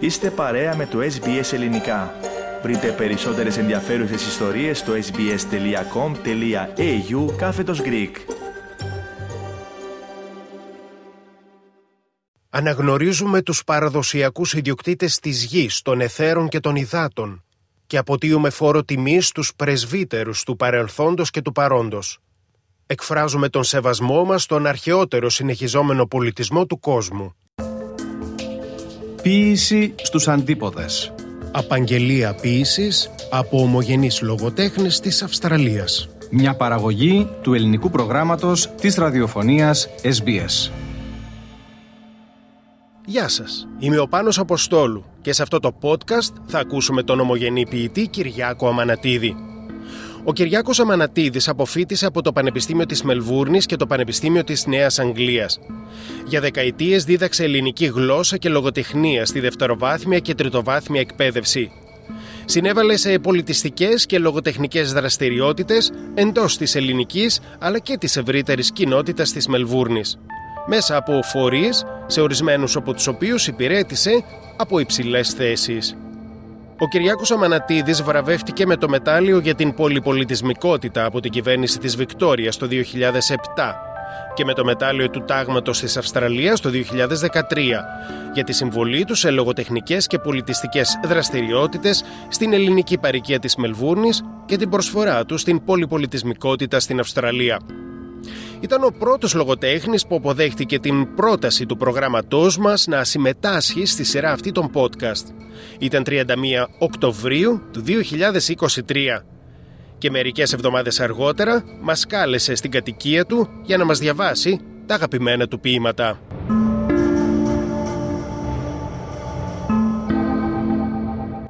Είστε παρέα με το SBS Ελληνικά. Βρείτε περισσότερες ενδιαφέρουσες ιστορίες στο sbs.com.au κάθετος Greek. Αναγνωρίζουμε τους παραδοσιακούς ιδιοκτήτες της γης, των εθέρων και των υδάτων και αποτείουμε φόρο τιμής στους πρεσβύτερους του παρελθόντος και του παρόντος. Εκφράζουμε τον σεβασμό μας στον αρχαιότερο συνεχιζόμενο πολιτισμό του κόσμου. Ποίηση στους αντίποδες. Απαγγελία ποίησης από ομογενείς λογοτέχνες της Αυστραλίας. Μια παραγωγή του ελληνικού προγράμματος της ραδιοφωνίας SBS. Γεια σας, είμαι ο Πάνος Αποστόλου και σε αυτό το podcast θα ακούσουμε τον ομογενή ποιητή Κυριάκο Αμανατίδη. Ο Κυριάκος Αμανατίδης αποφύτησε από το Πανεπιστήμιο της Μελβούρνης και το Πανεπιστήμιο της Νέας Αγγλίας. Για δεκαετίες δίδαξε ελληνική γλώσσα και λογοτεχνία στη δευτεροβάθμια και τριτοβάθμια εκπαίδευση. Συνέβαλε σε πολιτιστικές και λογοτεχνικές δραστηριότητες εντός της ελληνικής αλλά και της ευρύτερης κοινότητας της Μελβούρνης. Μέσα από φορείς, σε ορισμένους από τους οποίους υπηρέτησε από υψηλές θέσεις. Ο Κυριάκος Αμανατίδης βραβεύτηκε με το μετάλλιο για την πολυπολιτισμικότητα από την κυβέρνηση της Βικτόριας το 2007 και με το μετάλλιο του Τάγματος της Αυστραλίας το 2013 για τη συμβολή τους σε λογοτεχνικές και πολιτιστικές δραστηριότητες στην ελληνική παροικία της Μελβούρνης και την προσφορά τους στην πολυπολιτισμικότητα στην Αυστραλία. Ήταν ο πρώτος λογοτέχνης που αποδέχτηκε την πρόταση του προγράμματός μας να συμμετάσχει στη σειρά αυτή των podcast. Ήταν 31 Οκτωβρίου του 2023 και μερικές εβδομάδες αργότερα μας κάλεσε στην κατοικία του για να μας διαβάσει τα αγαπημένα του ποίηματα.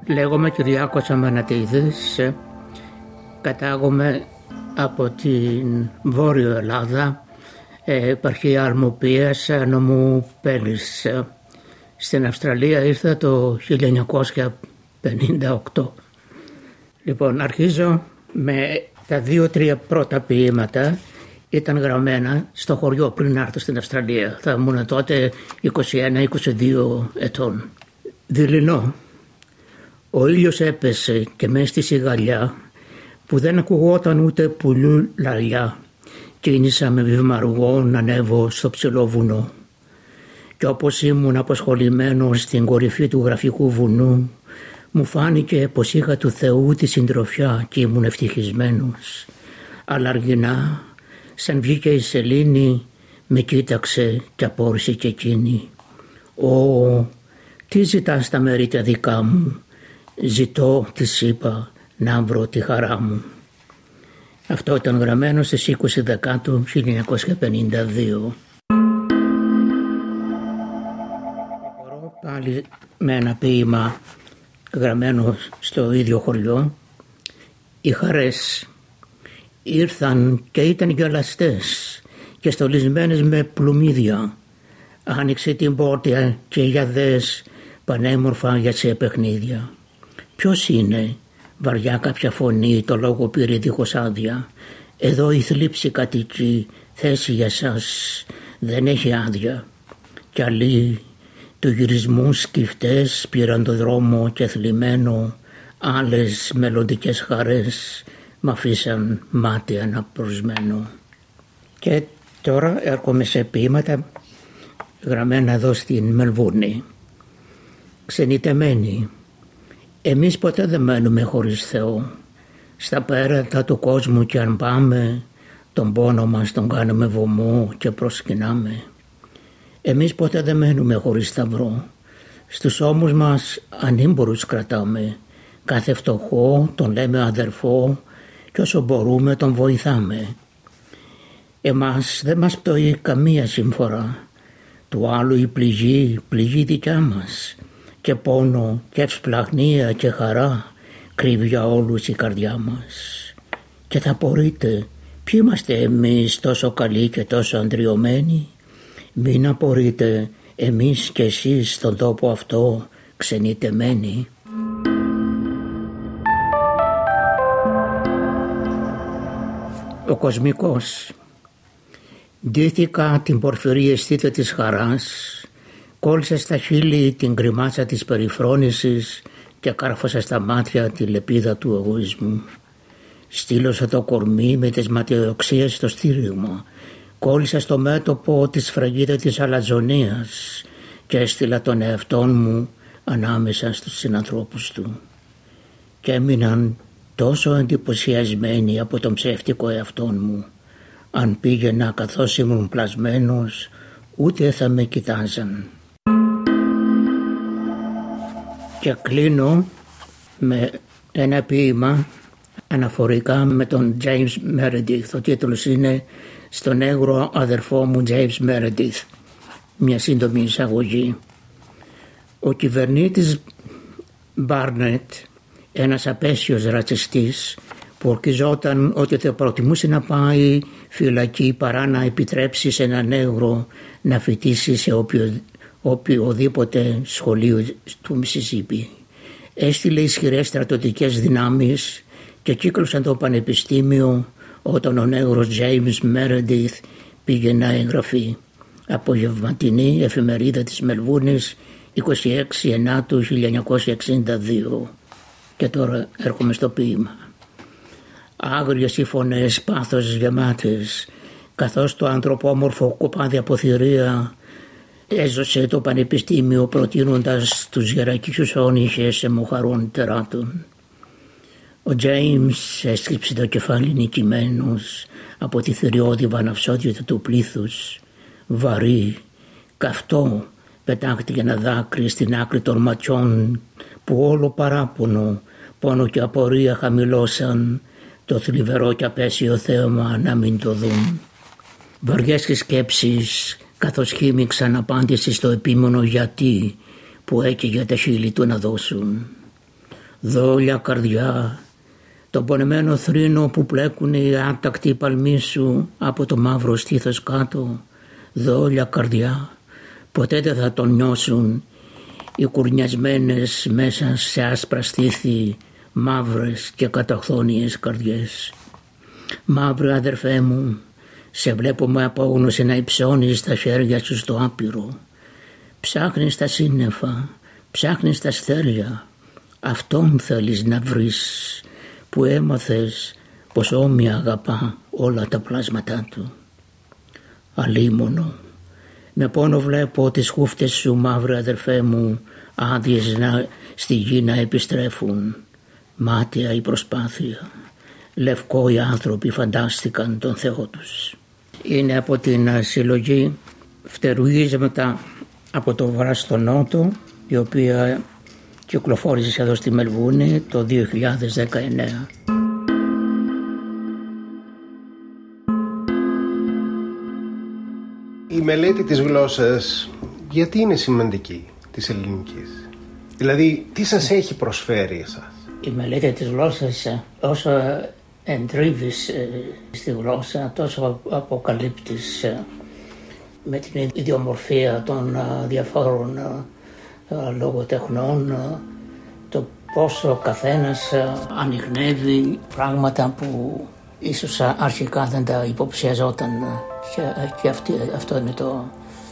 Λέγομαι Κυριάκος Αμανατίδης, κατάγομαι από την Βόρειο Ελλάδα, ε, επαρχία Αρμοπίας, νομού Πέλης. Στην Αυστραλία ήρθα το 1958. Λοιπόν, αρχίζω με τα δύο-τρία πρώτα ποίηματα ήταν γραμμένα στο χωριό πριν έρθω στην Αυστραλία. Θα ήμουν τότε 21-22 ετών. Δειλινό. Ο ήλιος έπεσε και μέσα στη σιγαλιά που δεν ακουγόταν ούτε πουλού λαλιά. Κίνησα με βήμα να ανέβω στο ψηλό βουνό. Και όπως ήμουν αποσχολημένος στην κορυφή του γραφικού βουνού μου φάνηκε πως είχα του Θεού τη συντροφιά και ήμουν ευτυχισμένος. Αλλά αργινά σαν βγήκε η σελήνη με κοίταξε και απόρρισε και εκείνη. «Ω, τι ζητάς στα μέρη τα δικά μου» «Ζητώ» της είπα να βρω τη χαρά μου. Αυτό ήταν γραμμένο στις 20 Δεκάτου 1952. Πάλι με ένα ποίημα γραμμένο στο ίδιο χωριό οι χαρές ήρθαν και ήταν γελαστές και στολισμένες με πλουμίδια. Άνοιξε την πόρτα και για δες πανέμορφα για σε παιχνίδια. Ποιος είναι βαριά κάποια φωνή το λόγο πήρε δίχως άδεια. Εδώ η θλίψη κατοικεί, θέση για σας δεν έχει άδεια. Κι άλλοι του γυρισμού σκυφτές πήραν το δρόμο και θλιμμένο άλλες μελλοντικές χαρές μ' αφήσαν μάτι αναπροσμένο. Και τώρα έρχομαι σε ποίηματα γραμμένα εδώ στην Μελβούρνη. Ξενιτεμένοι εμείς ποτέ δεν μένουμε χωρίς Θεό. Στα πέρατα του κόσμου και αν πάμε, τον πόνο μας τον κάνουμε βωμό και προσκυνάμε. Εμείς ποτέ δεν μένουμε χωρίς σταυρό. Στους ώμους μας ανήμπορους κρατάμε. Κάθε φτωχό τον λέμε αδερφό και όσο μπορούμε τον βοηθάμε. Εμάς δεν μας πτωεί καμία συμφορά. Του άλλου η πληγή, πληγή δικιά μας και πόνο και ευσπλαχνία και χαρά κρύβει για όλους η καρδιά μας. Και θα απορείτε ποιοι είμαστε εμείς τόσο καλοί και τόσο αντριωμένοι; Μην απορείτε εμείς και εσείς στον τόπο αυτό ξενιτεμένοι. Ο κοσμικός Ντύθηκα την πορφυρή αισθήτα της χαράς Κόλλησα στα χείλη την κρυμάτσα της περιφρόνησης και κάρφωσα στα μάτια τη λεπίδα του εγωισμού. Στήλωσα το κορμί με τις ματιοδοξίες στο στήριγμα. Κόλλησα στο μέτωπο της σφραγίδα της αλαζονίας και έστειλα τον εαυτό μου ανάμεσα στους συνανθρώπους του. Και έμειναν τόσο εντυπωσιασμένοι από τον ψεύτικο εαυτό μου. Αν πήγαινα καθώς ήμουν πλασμένος, ούτε θα με κοιτάζαν. Και κλείνω με ένα ποίημα αναφορικά με τον James Meredith. Ο τίτλος είναι «Στον έγρο αδερφό μου James Meredith». Μια σύντομη εισαγωγή. Ο κυβερνήτης Μπάρνετ, ένας απέσιος ρατσιστής που ορκιζόταν ότι θα προτιμούσε να πάει φυλακή παρά να επιτρέψει σε έναν έγρο να φοιτήσει σε οποιο, οποιοδήποτε σχολείο του Μισισίπη. Έστειλε ισχυρές στρατοτικές δυνάμεις και κύκλωσαν το πανεπιστήμιο όταν ο νέγρος James Meredith πήγε να εγγραφεί. Απογευματινή εφημερίδα της Μελβούνης 26 Ενάτου 1962 και τώρα έρχομαι στο ποίημα. Άγριες οι φωνές πάθος γεμάτες καθώς το ανθρωπόμορφο κοπάδι από θηρία έζωσε το πανεπιστήμιο προτείνοντας τους γερακίους όνυχες εμοχαρών τεράτων. Ο Τζέιμς έσκυψε το κεφάλι νικημένος από τη θηριώδη βαναυσότητα του πλήθους. Βαρύ, καυτό, πετάχτηκε ένα δάκρυ στην άκρη των ματιών που όλο παράπονο, πόνο και απορία χαμηλώσαν το θλιβερό και απέσιο θέαμα να μην το δουν. Βαριές και σκέψεις καθώς χύμιξαν απάντηση στο επίμονο γιατί που έκαιγε τα χείλη του να δώσουν. Δόλια καρδιά, το πονεμένο θρήνο που πλέκουν οι άτακτοι παλμοί σου από το μαύρο στήθος κάτω, δόλια καρδιά, ποτέ δεν θα τον νιώσουν οι κουρνιασμένες μέσα σε άσπρα στήθη μαύρες και καταχθόνιες καρδιές. Μαύρη αδερφέ μου, σε βλέπω με απόγνωση να υψώνεις τα χέρια σου στο άπειρο. Ψάχνεις τα σύννεφα, ψάχνεις τα αστέρια. Αυτόν θέλεις να βρεις που έμαθες πως όμοια αγαπά όλα τα πλάσματά του. Αλίμονο, με πόνο βλέπω τις χούφτες σου μαύρε αδερφέ μου άδειες να, στη γη να επιστρέφουν. Μάτια η προσπάθεια. Λευκό οι άνθρωποι φαντάστηκαν τον Θεό τους. Είναι από την συλλογή φτερουγίσματα από το βορρά στο νότο η οποία κυκλοφόρησε εδώ στη Μελβούνη το 2019. Η μελέτη της γλώσσας γιατί είναι σημαντική της ελληνικής; Δηλαδή τι σας έχει προσφέρει εσάς; Η μελέτη της γλώσσας όσο εντρίβεις ε, στη γλώσσα τόσο αποκαλύπτεις ε, με την ιδιομορφία των ε, διαφόρων λογοτεχνών το πόσο ο καθένας ανοιχνεύει πράγματα που ίσως αρχικά δεν τα υποψιαζόταν και, αυτό είναι το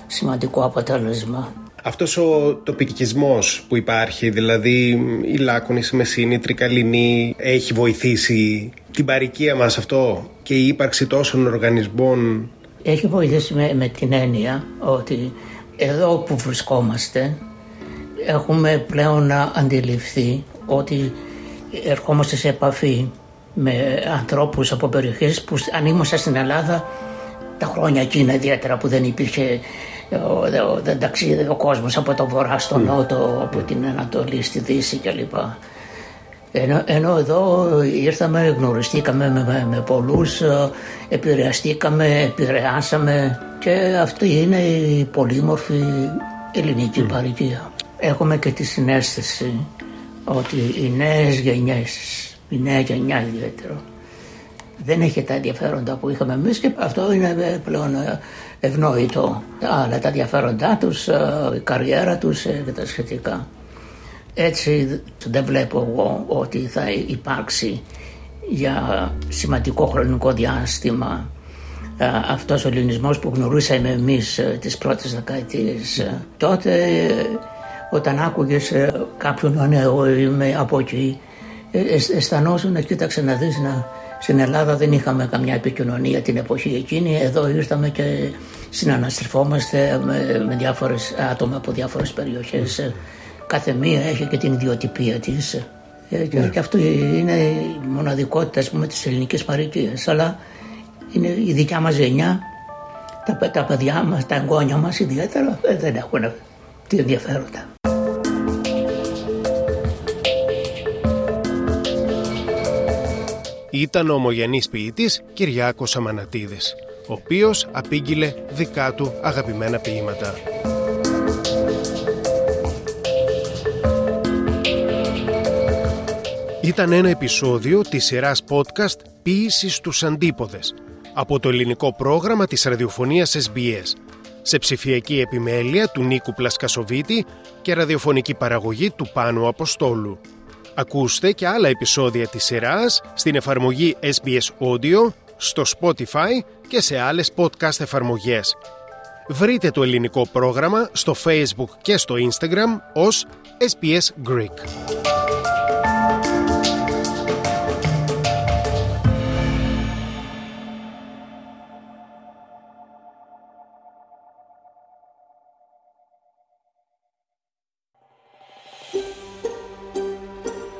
σημαντικό αποτέλεσμα. Αυτός ο τοπικισμός που υπάρχει, δηλαδή η Λάκωνη, η Μεσίνη, η Τρικαλινή, έχει βοηθήσει την παροικία μας αυτό και η ύπαρξη τόσων οργανισμών; Έχει βοηθήσει με, με την έννοια ότι εδώ που βρισκόμαστε έχουμε πλέον να αντιληφθεί ότι ερχόμαστε σε επαφή με ανθρώπους από περιοχές που αν ήμασταν στην Ελλάδα τα χρόνια εκείνα ιδιαίτερα που δεν υπήρχε δεν ταξίδευε ο κόσμος από το βορρά στο νότο, από την Ανατολή στη Δύση κλπ. Ενώ, ενώ εδώ ήρθαμε, γνωριστήκαμε με, με, με πολλούς, επηρεαστήκαμε, επηρεάσαμε και αυτή είναι η πολύμορφη ελληνική mm. παροικία. Έχουμε και τη συνέστηση ότι οι νέες γενιές, η νέα γενιά ιδιαίτερα, δεν έχει τα ενδιαφέροντα που είχαμε εμείς και αυτό είναι πλέον ευνόητο. Αλλά τα ενδιαφέροντά τους, η καριέρα τους και τα σχετικά. Έτσι δεν βλέπω εγώ ότι θα υπάρξει για σημαντικό χρονικό διάστημα αυτός ο ελληνισμός που γνωρίσαμε εμείς ε, τις πρώτες δεκαετίες. Ε, τότε όταν άκουγες κάποιον να ναι, εγώ είμαι από εκεί αισθανόσουν να κοίταξε να δεις να στην Ελλάδα δεν είχαμε καμιά επικοινωνία την εποχή εκείνη. Εδώ ήρθαμε και συναναστρεφόμαστε με, με διάφορες άτομα από διάφορες περιοχές. Κάθε μία έχει και την ιδιοτυπία της. Ε, και, και αυτό είναι η μοναδικότητα ας πούμε, της ελληνικής παροικίας. Αλλά είναι η δικιά μας γενιά, τα, τα παιδιά μας, τα εγγόνια μας ιδιαίτερα ε, δεν έχουν τι ενδιαφέροντα. Ήταν ο ομογενής ποιητής Κυριάκος Αμανατίδης, ο οποίος απήγγειλε δικά του αγαπημένα ποίηματα. Ήταν ένα επεισόδιο της σειράς podcast «Ποίηση στους αντίποδες» από το ελληνικό πρόγραμμα της ραδιοφωνίας SBS σε ψηφιακή επιμέλεια του Νίκου Πλασκασοβίτη και ραδιοφωνική παραγωγή του Πάνου Αποστόλου. Ακούστε και άλλα επεισόδια της σειράς στην εφαρμογή SBS Audio, στο Spotify και σε άλλες podcast εφαρμογές. Βρείτε το ελληνικό πρόγραμμα στο Facebook και στο Instagram ως SBS Greek.